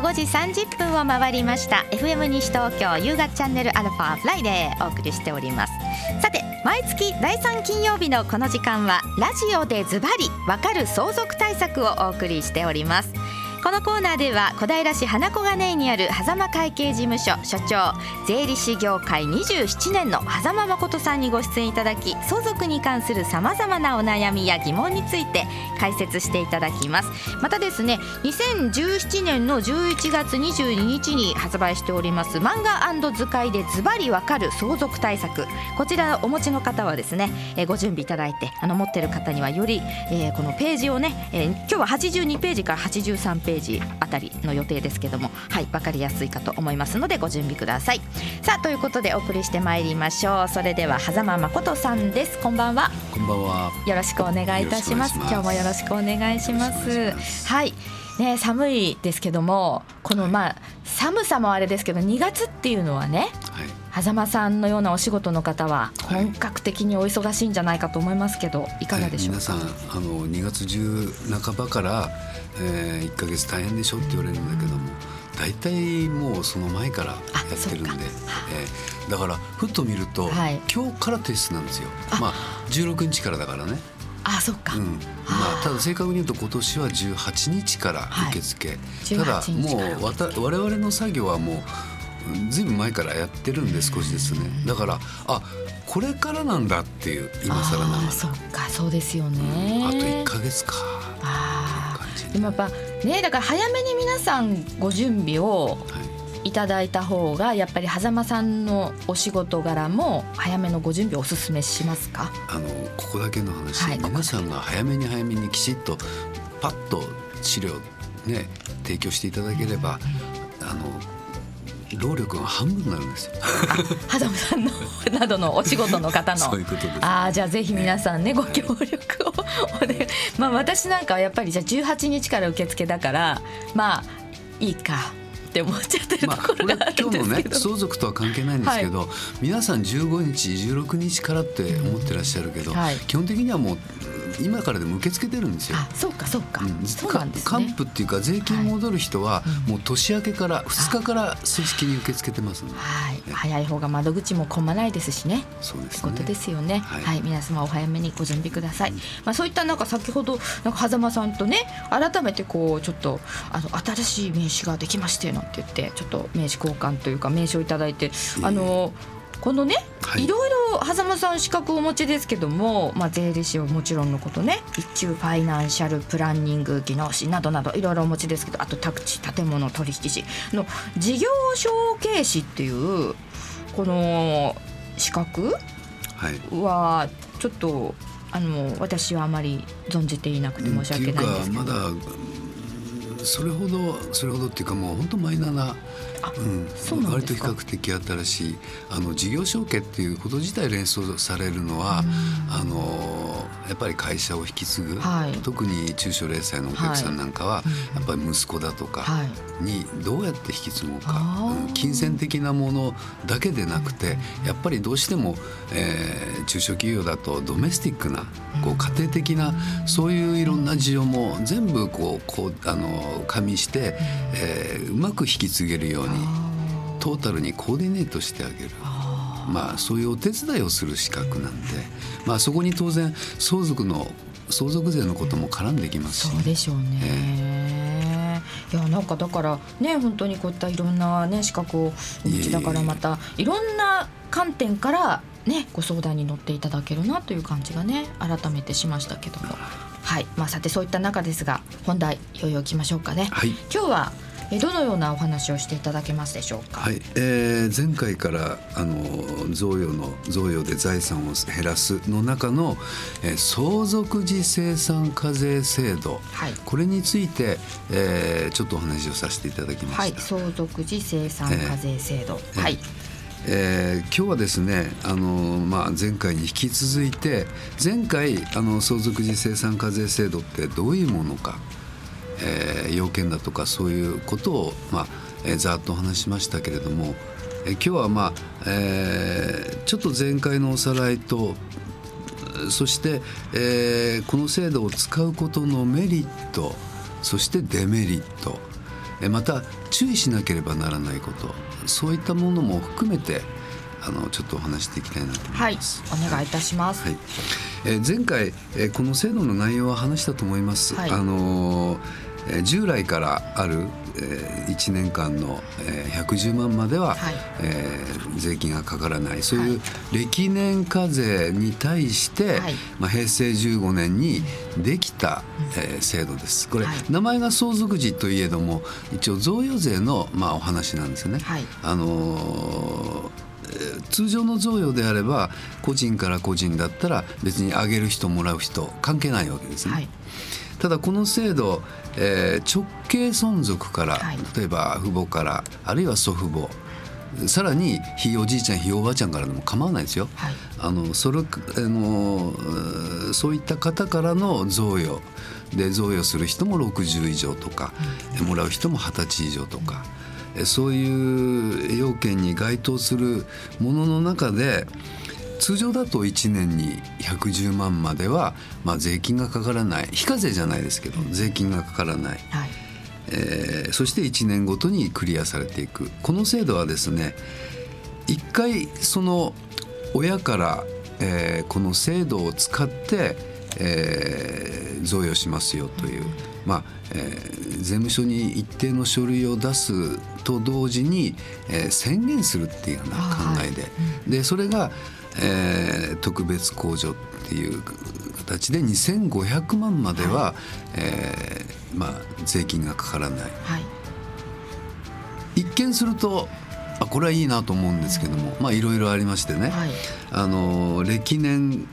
5時30分を回りました。FM 西東京夕方チャンネルアルファフライデーお送りしております。さて毎月第3金曜日のこの時間はラジオでズバリわかる相続対策をお送りしております。このコーナーでは小平市花小金井にある狭間会計事務所所長税理士業界27年の狭間誠さんにご出演いただき相続に関するさまざまなお悩みや疑問について解説していただきます。またですね2017年の11月22日に発売しております漫画図解でズバリわかる相続対策。こちらお持ちの方はですね、えー、ご準備いただいてあの持ってる方にはより、えー、このページをね、えー、今日は82ページから83ページページあたりの予定ですけどもはい分かりやすいかと思いますのでご準備ください。さあということでお送りしてまいりましょう。それでは狭間誠さんです。こんばんは。こんばんは。よろしくお願いいたします。今日もよろしくお願いします。はい。ね寒いですけどもこのまあ寒さもあれですけど2月っていうのはね、はい。狭間さんのようなお仕事の方は本格的にお忙しいんじゃないかと思いますけど、い、かがでしょうか、はい、皆さんあの2月中半ばから、えー、1か月大変でしょって言われるんだけども大体もうその前からやってるんで、えー、だからふっと見ると、はい、今日から提出なんですよ。まあ16日からだからね。あそっか、うん、まあ、ただ正確に言うと今年は18日から受付、はい、ただもうわた我々の作業はもうずいぶん前からやってるんで少しですね。だからあこれからなんだっていう今更ながら。そっか。そうですよね、うん、あと1か月か。あでもやっぱねだから早めに皆さんご準備をい。ただいた方がやっぱり狭間さんのお仕事柄も早めのご準備をおすめしますか？あのここだけの話、はい、皆さんが早めに早めにきちっとパッと資料ね提供していただければ、あの労力が半分になるんですよ。狭間さんのなどのお仕事の方の。そういうことです。ああじゃあぜひ皆さんね、ご協力をまあ私なんかはやっぱりじゃあ18日から受付だからまあいいか。って思っちゃってるところがあるんですけど、まあ、今日のね相続とは関係ないんですけど、はい、皆さん15日16日からって思ってらっしゃるけど、はい、基本的にはもう今からでも受け付けてるんですよ。そうかそうか。うん、そうなんですね。還付っていうか税金戻る人はもう年明けから2日から正式に受け付けてますので、はい、早い方が窓口も混まないですしね。そうです、ね、ことですよね。はい、はい、皆様お早めにご準備ください。まあそういったなんか先ほどなんか狭間さんとね改めてこうちょっとあの新しい名刺ができましてなんて言ってちょっと名刺交換というか名刺をいただいてあの。えーこのね、はい、いろいろ狭間さん資格をお持ちですけども、まあ、税理士はもちろんのことね一級ファイナンシャルプランニング技能士などなどいろいろお持ちですけどあと宅地建物取引士の事業承継士っていうこの資格はちょっと、あの私はあまり存じていなくて申し訳ないんですけど。まだそれほどそれほどっていうかもう本当マイナーなうん、割と比較的新しいあの事業承継っていうこと自体連想されるのは、あのやっぱり会社を引き継ぐ、はい、特に中小零細のお客さんなんかは、はい、やっぱり息子だとかにどうやって引き継ごうか、はい、うん、金銭的なものだけでなくてやっぱりどうしても、えー、中小企業だとドメスティックなこう家庭的なそういういろんな需要も全部こうこうあの加味して、えー、うまく引き継げるようにトータルにコーディネートしてあげる。まあ、そういうお手伝いをする資格なんで、まあ、そこに当然相続の相続税のことも絡んできますし、ね、そうでしょうね、えー、いやなんかだからね本当にこういったいろんな、ね、資格をお持ちだからまたいろんな観点からねご相談に乗っていただけるなという感じがね改めてしましたけどもはいまあさてそういった中ですが本題いよいよいきましょうかね。はい、今日はどのようなお話をしていただけますでしょうか？はい、えー、前回からあの贈与の贈与で財産を減らすの中の、えー、相続時生産課税制度、はい、これについて、えー、ちょっとお話をさせていただきました。はい、相続時生産課税制度、えー、はい。えー、今日はですねあの、まあ、前回に引き続いて前回あの相続時生産課税制度ってどういうものかえー、要件だとかそういうことを、まあえー、ざっとお話しましたけれども、えー、今日は、まあえー、ちょっと前回のおさらいとそして、えー、この制度を使うことのメリットそしてデメリット、また注意しなければならないことそういったものも含めてあのちょっとお話していきたいなと思います。はい、お願いいたします。はい、えー、前回、えー、この制度の内容は話したと思います。はい、あのーえ従来からある、えー、1年間の、えー、110万までは、はい、えー、税金がかからない。そういう歴年課税に対して、はい、まあ、平成15年にできた、えー、制度です。これ、はい、名前が相続時といえども一応贈与税の、まあ、お話なんですよね。あの通常の贈与であれば個人から個人だったら別にあげる人もらう人関係ないわけですね。ただこの制度、えー、直系存続から、はい、例えば父母からあるいは祖父母さらにひいおじいちゃんひいおばあちゃんからでも構わないですよ。はい、あのそれあのそういった方からの贈与。で贈与する人も60以上とか、うん、もらう人も20歳以上とか、うん、そういう要件に該当するものの中で通常だと1年に110万までは、まあ、税金がかからない非課税じゃないですけど税金がかからない、はい、えー、そして1年ごとにクリアされていく。この制度はですね一回その親から、えー、この制度を使って、えー、贈与しますよという、まあえー、税務署に一定の書類を出すと同時に、えー、宣言するっていうような考えで、はい、でそれがえー、特別控除っていう形で2500万までは、はい、えー、まあ、税金がかからない、はい、一見するとあこれはいいなと思うんですけども、まあいろいろありましてね、はい、あの歴年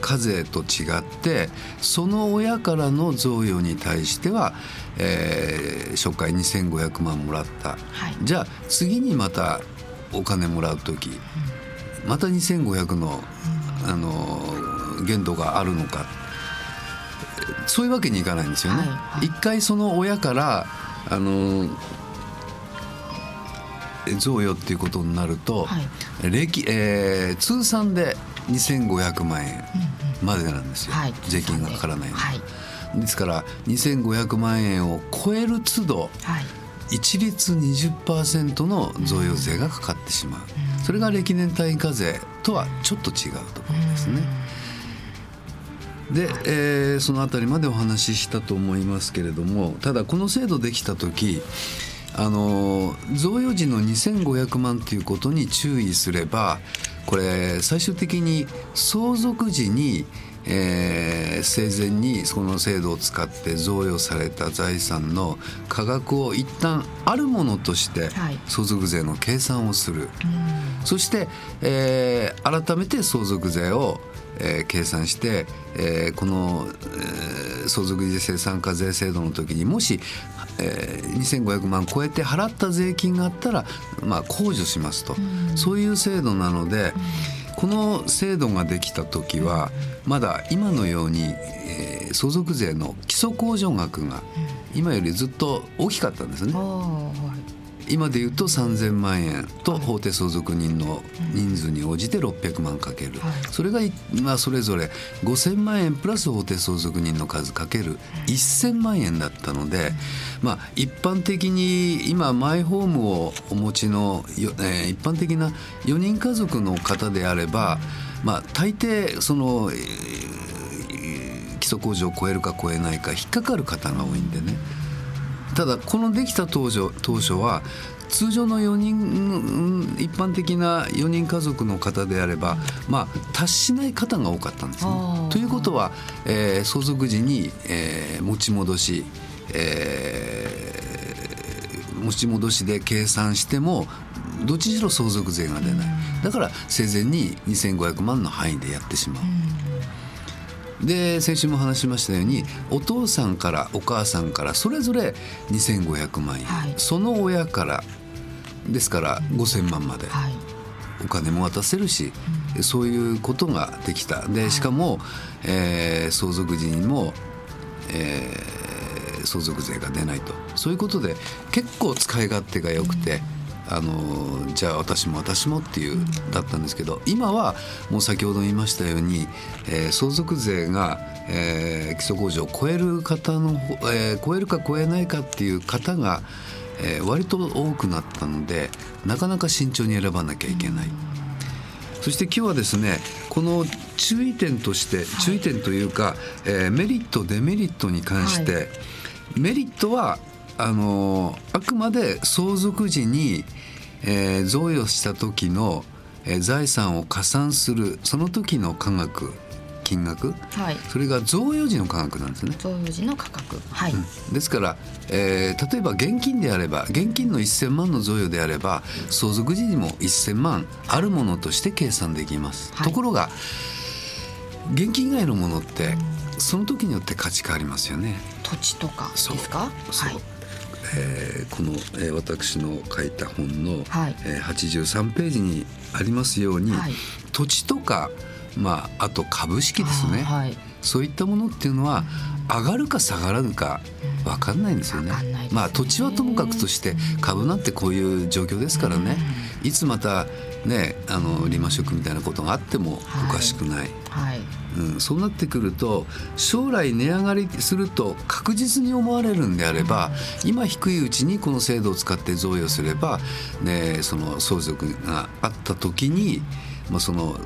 課税と違ってその親からの贈与に対しては、えー、初回2500万もらった、はい、じゃあ次にまたお金もらう時、うんまた2500のあの限度があるのか。そういうわけにいかないんですよね。はい一回その親からあの贈与っていうことになると、はい、歴えー、通算で2500万円までなんですよ、はい、税金がかからないの、はい、ですから2500万円を超える都度、はい、一律20%の贈与税がかかってしまう。うんそれが歴年単位課税とはちょっと違うところですね。で、えー、その辺りまでお話ししたと思いますけれどもただこの制度できた時あの贈与時の2500万ということに注意すればこれ最終的に相続時にえー、生前にその制度を使って贈与された財産の価格を一旦あるものとして相続税の計算をする、はい、そして、えー、改めて相続税を、えー、計算して、えー、この、えー、相続税制参加税制度の時にもし、えー、2500万超えて払った税金があったら、まあ、控除しますと、そういう制度なので。この制度ができた時はまだ今のように、えー、相続税の基礎控除額が今よりずっと大きかったんですね。今でいうと3,000万円と法定相続人の人数に応じて600万かける、それが、まあ、それぞれ5,000万円プラス法定相続人の数かける1,000万円だったので、まあ、一般的に今マイホームをお持ちの、えー、一般的な4人家族の方であれば、まあ、大抵その、えー、基礎控除を超えるか超えないか引っかかる方が多いんでね。ただこのできた当初当初は通常の4人一般的な4人家族の方であれば、まあ、達しない方が多かったんですね。ということは、えー、相続時に、えー、持ち戻し、えー、持ち戻しで計算してもどっちにしろ相続税が出ないだから生前に2500万の範囲でやってしまう。で先週も話しましたようにお父さんからお母さんからそれぞれ2500万円、はい、その親からですから5,000万まで。お金も渡せるし、うん、そういうことができた。でしかも、えー、相続時にも、えー、相続税が出ないと。そういうことで結構使い勝手が良くて、あのじゃあ私も私もっていうだったんですけど今はもう先ほど言いましたように、えー、相続税が、えー、基礎控除を超える方の、えー、超えるか超えないかっていう方が、えー、割と多くなったのでなかなか慎重に選ばなきゃいけない。そして今日はですねこの注意点として、注意点というか、えー、メリットデメリットに関して、はい、メリットはあのあくまで相続時に、えー、贈与した時の、えー、財産を加算するその時の価格金額、はい、それが贈与時の価格なんですね。贈与時の価格、はい、うん、ですから、えー、例えば現金であれば現金の1000万の贈与であれば相続時にも1000万あるものとして計算できます。はい、ところが現金以外のものってその時によって価値変わりますよね。土地とかですか？そう。はいえー、この、えー、私の書いた本の、はい、えー、83ページにありますように、はい、土地とか、まあ、あと株式ですね、はい、そういったものっていうのは、上がるか下がるか分かんないんですよね。ね。まあ土地はともかくとして株なんてこういう状況ですからね、いつまたねあのリマ食みたいなことがあってもおかしくない。はいうん、そうなってくると将来値上がりすると確実に思われるんであれば、今低いうちにこの制度を使って贈与すれば、ね、その相続があった時に、まあ、その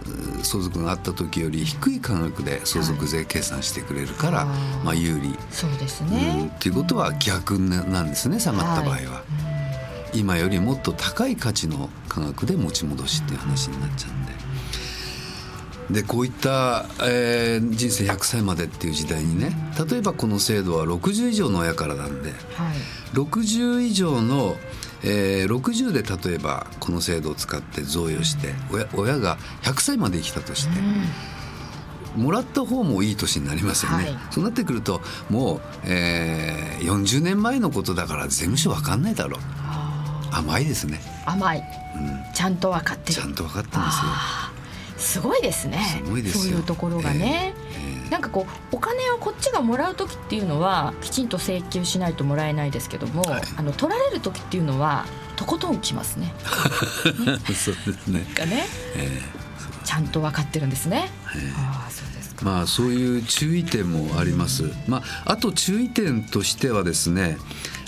相続があった時より低い価格で相続税計算してくれるから、はい、まあ、有利。そうですね、うん、っていうことは逆なんですね下がった場合は。はい。今よりもっと高い価値の価格で持ち戻しっていう話になっちゃうんで。でこういった、えー、人生100歳までっていう時代にね例えばこの制度は60以上の親からなんで、はい、60以上の、えー、60で例えばこの制度を使って贈与して親親が100歳まで生きたとして。うん、もらった方もいい年になりますよね、はい、そうなってくるともう、えー、40年前のことだから税務署分かんないだろう。甘いですね。甘い、うん、ちゃんと分かってちゃんと分かってますよすごいですね。すそういうところがね、えー、なんかこうお金をこっちがもらう時っていうのはきちんと請求しないともらえないですけども、はい、あの取られる時っていうのはとことんきますね。そうですね。がね、えー、ちゃんと分かってるんですね。えー、あそうですまあそういう注意点もあります。まああと注意点としてはですね。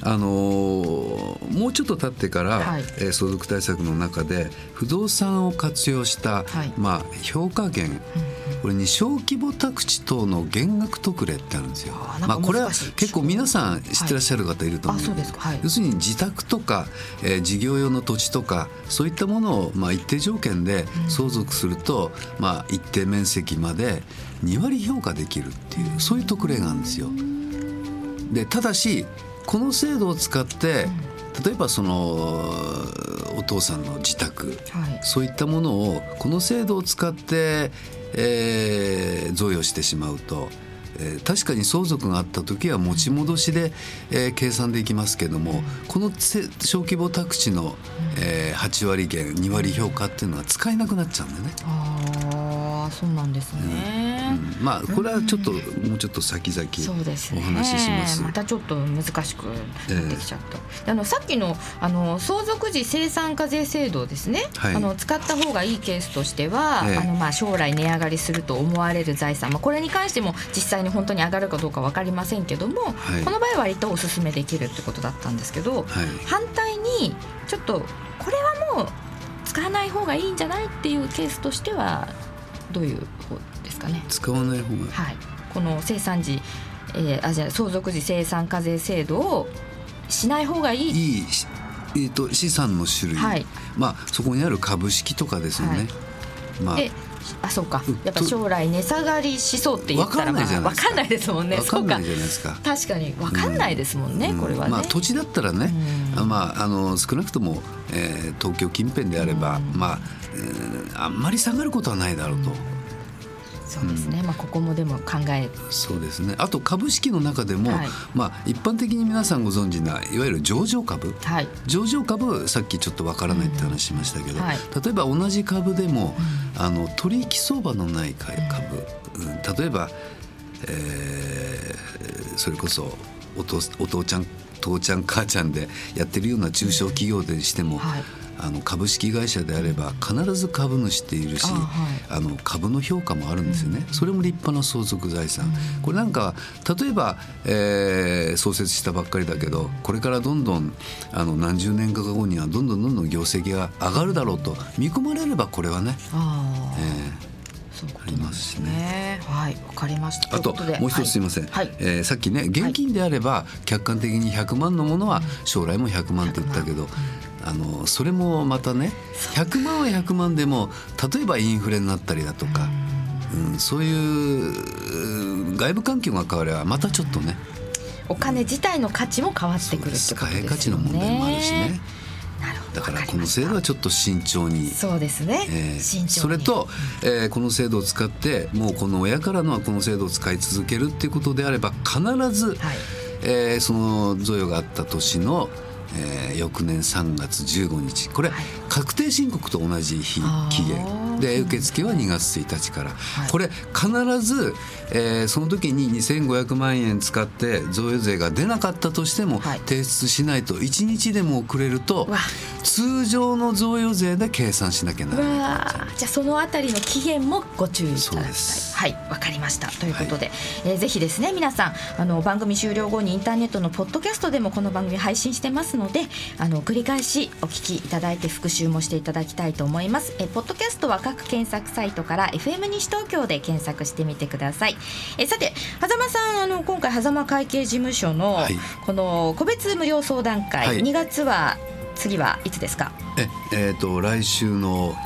あのもうちょっと経ってから、はい、えー、相続対策の中で不動産を活用した、はい、まあ、評価減、うんこれに小規模宅地等の減額特例ってあるんですよ。まあこれは結構皆さん知ってらっしゃる方いると思うんで。す、はい、要するに自宅とか、えー、事業用の土地とかそういったものをまあ一定条件で相続すると、うん、まあ一定面積まで2割評価できるっていうそういう特例があるんですよ。でただしこの制度を使って例えばそのお父さんの自宅、はい、そういったものをこの制度を使って、えー、贈与してしまうと。えー、確かに相続があった時は持ち戻しで、えー、計算できますけども、この小規模宅地の、えー、8割減2割評価っていうのは使えなくなっちゃうんだよね。そうなんですね、うん、まあこれはちょっと、もうちょっと先々お話しします、ね、またちょっと難しくなってきちゃった、えー、あのさっきのあの相続時生産課税制度ですね、はい、あの使った方がいいケースとしては、えー、あのまあ将来値上がりすると思われる財産、まあ、これに関しても実際に本当に上がるかどうか分かりませんけども、はい、この場合は割とお勧めできるってことだったんですけど、はい、反対にちょっとこれはもう使わない方がいいんじゃないっていうケースとしてはどういう方ですかね？使わない方がはい。この生産時、えー、あじゃ相続時生産課税制度をしない方がいい？いい、えーと、資産の種類、はい、まあそこにある株式とかですよね、はい、まああそうか。やっぱ将来値下がりしそうって言ったらまあ分か。んないですもんね。分かんないじゃないですか。確かに。分かんないですもんね、うん、これはね、まあ、土地だったらね、うん、まあ、あの少なくとも、えー、東京近辺であれば、うん、まあ、えー、あんまり下がることはないだろうと。そうですね、うん、まあここもでも考えそうですね。あと株式の中でも、はい、まあ一般的に皆さんご存知ないわゆる上場株、はい、上場株さっきちょっとわからないって話しましたけど、うん。はい、例えば同じ株でも、うん、あの取引相場のない株、うん、例えば、えー、それこそお父お父ちゃん父ちゃん母ちゃんでやってるような中小企業でしても、はいあの株式会社であれば必ず株主っているしあ、はい、の株の評価もあるんですよね、それも立派な相続財産、これなんか例えば、えー、創設したばっかりだけどこれからどんどんあの何十年か後にはどんどんどんどん業績が上がるだろうと見込まれればこれはね、えーありますしね。はい、わかりました。あともう一つすみません。はい、えー、さっきね現金であれば客観的に100万のものは将来も100万って言ったけど、あのそれもまたね100万は100万でも例えばインフレになったりだとか、うん、そういう外部環境が変わればまたちょっとね。お金自体の価値も変わってくるってことですね。貨幣価値の問題もあるしね。だからこの制度はちょっと慎重にそうですね、えー、それと、えー、この制度を使ってもうこの親からのはこの制度を使い続けるっていうことであれば必ず、はい、えー、その贈与があった年のえー、翌年3月15日。これ、はい、確定申告と同じ日期限で受付は2月1日から、はい、これ必ず、えー、その時に2500万円使って贈与税が出なかったとしても、はい、提出しないと1日でも遅れると通常の贈与税で計算しなきゃならない。じゃあそのあたりの期限もご注意い。ただきたいはい。わかりました。ということで、はい、えー、ぜひですね皆さんあの番組終了後にインターネットのポッドキャストでもこの番組配信してますのであの繰り返しお聞きいただいて復習もしていただきたいと思います。えポッドキャストは各検索サイトから FM 西東京で検索してみてください。えさて狭間さんあの今回狭間会計事務所のこの個別無料相談会、はい、2月は次はいつですか？ええーと来週の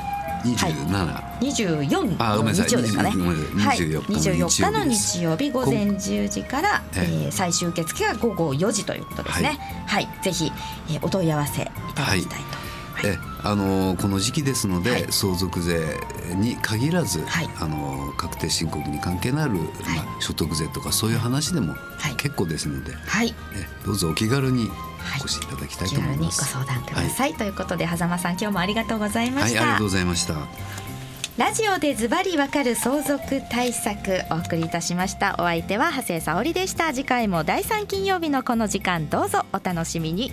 二十七、二十四の日曜ですかね？はい、二十四日の日曜日午前十時から、えー、最終受付が午後四時ということですね。はい、ぜひ、えー、お問い合わせいただきたいと。えあのこの時期ですので、はい、相続税に限らず、はい、あの確定申告に関係のある、まあ、所得税とかそういう話でも結構ですので、はい、えどうぞお気軽にお越しいただきたいと思います。ご相談ください、ということで狭間さん今日もありがとうございました。ありがとうございました。ラジオでズバリわかる相続対策お送りいたしました。お相手は長谷沙織でした。次回も第3金曜日のこの時間どうぞお楽しみに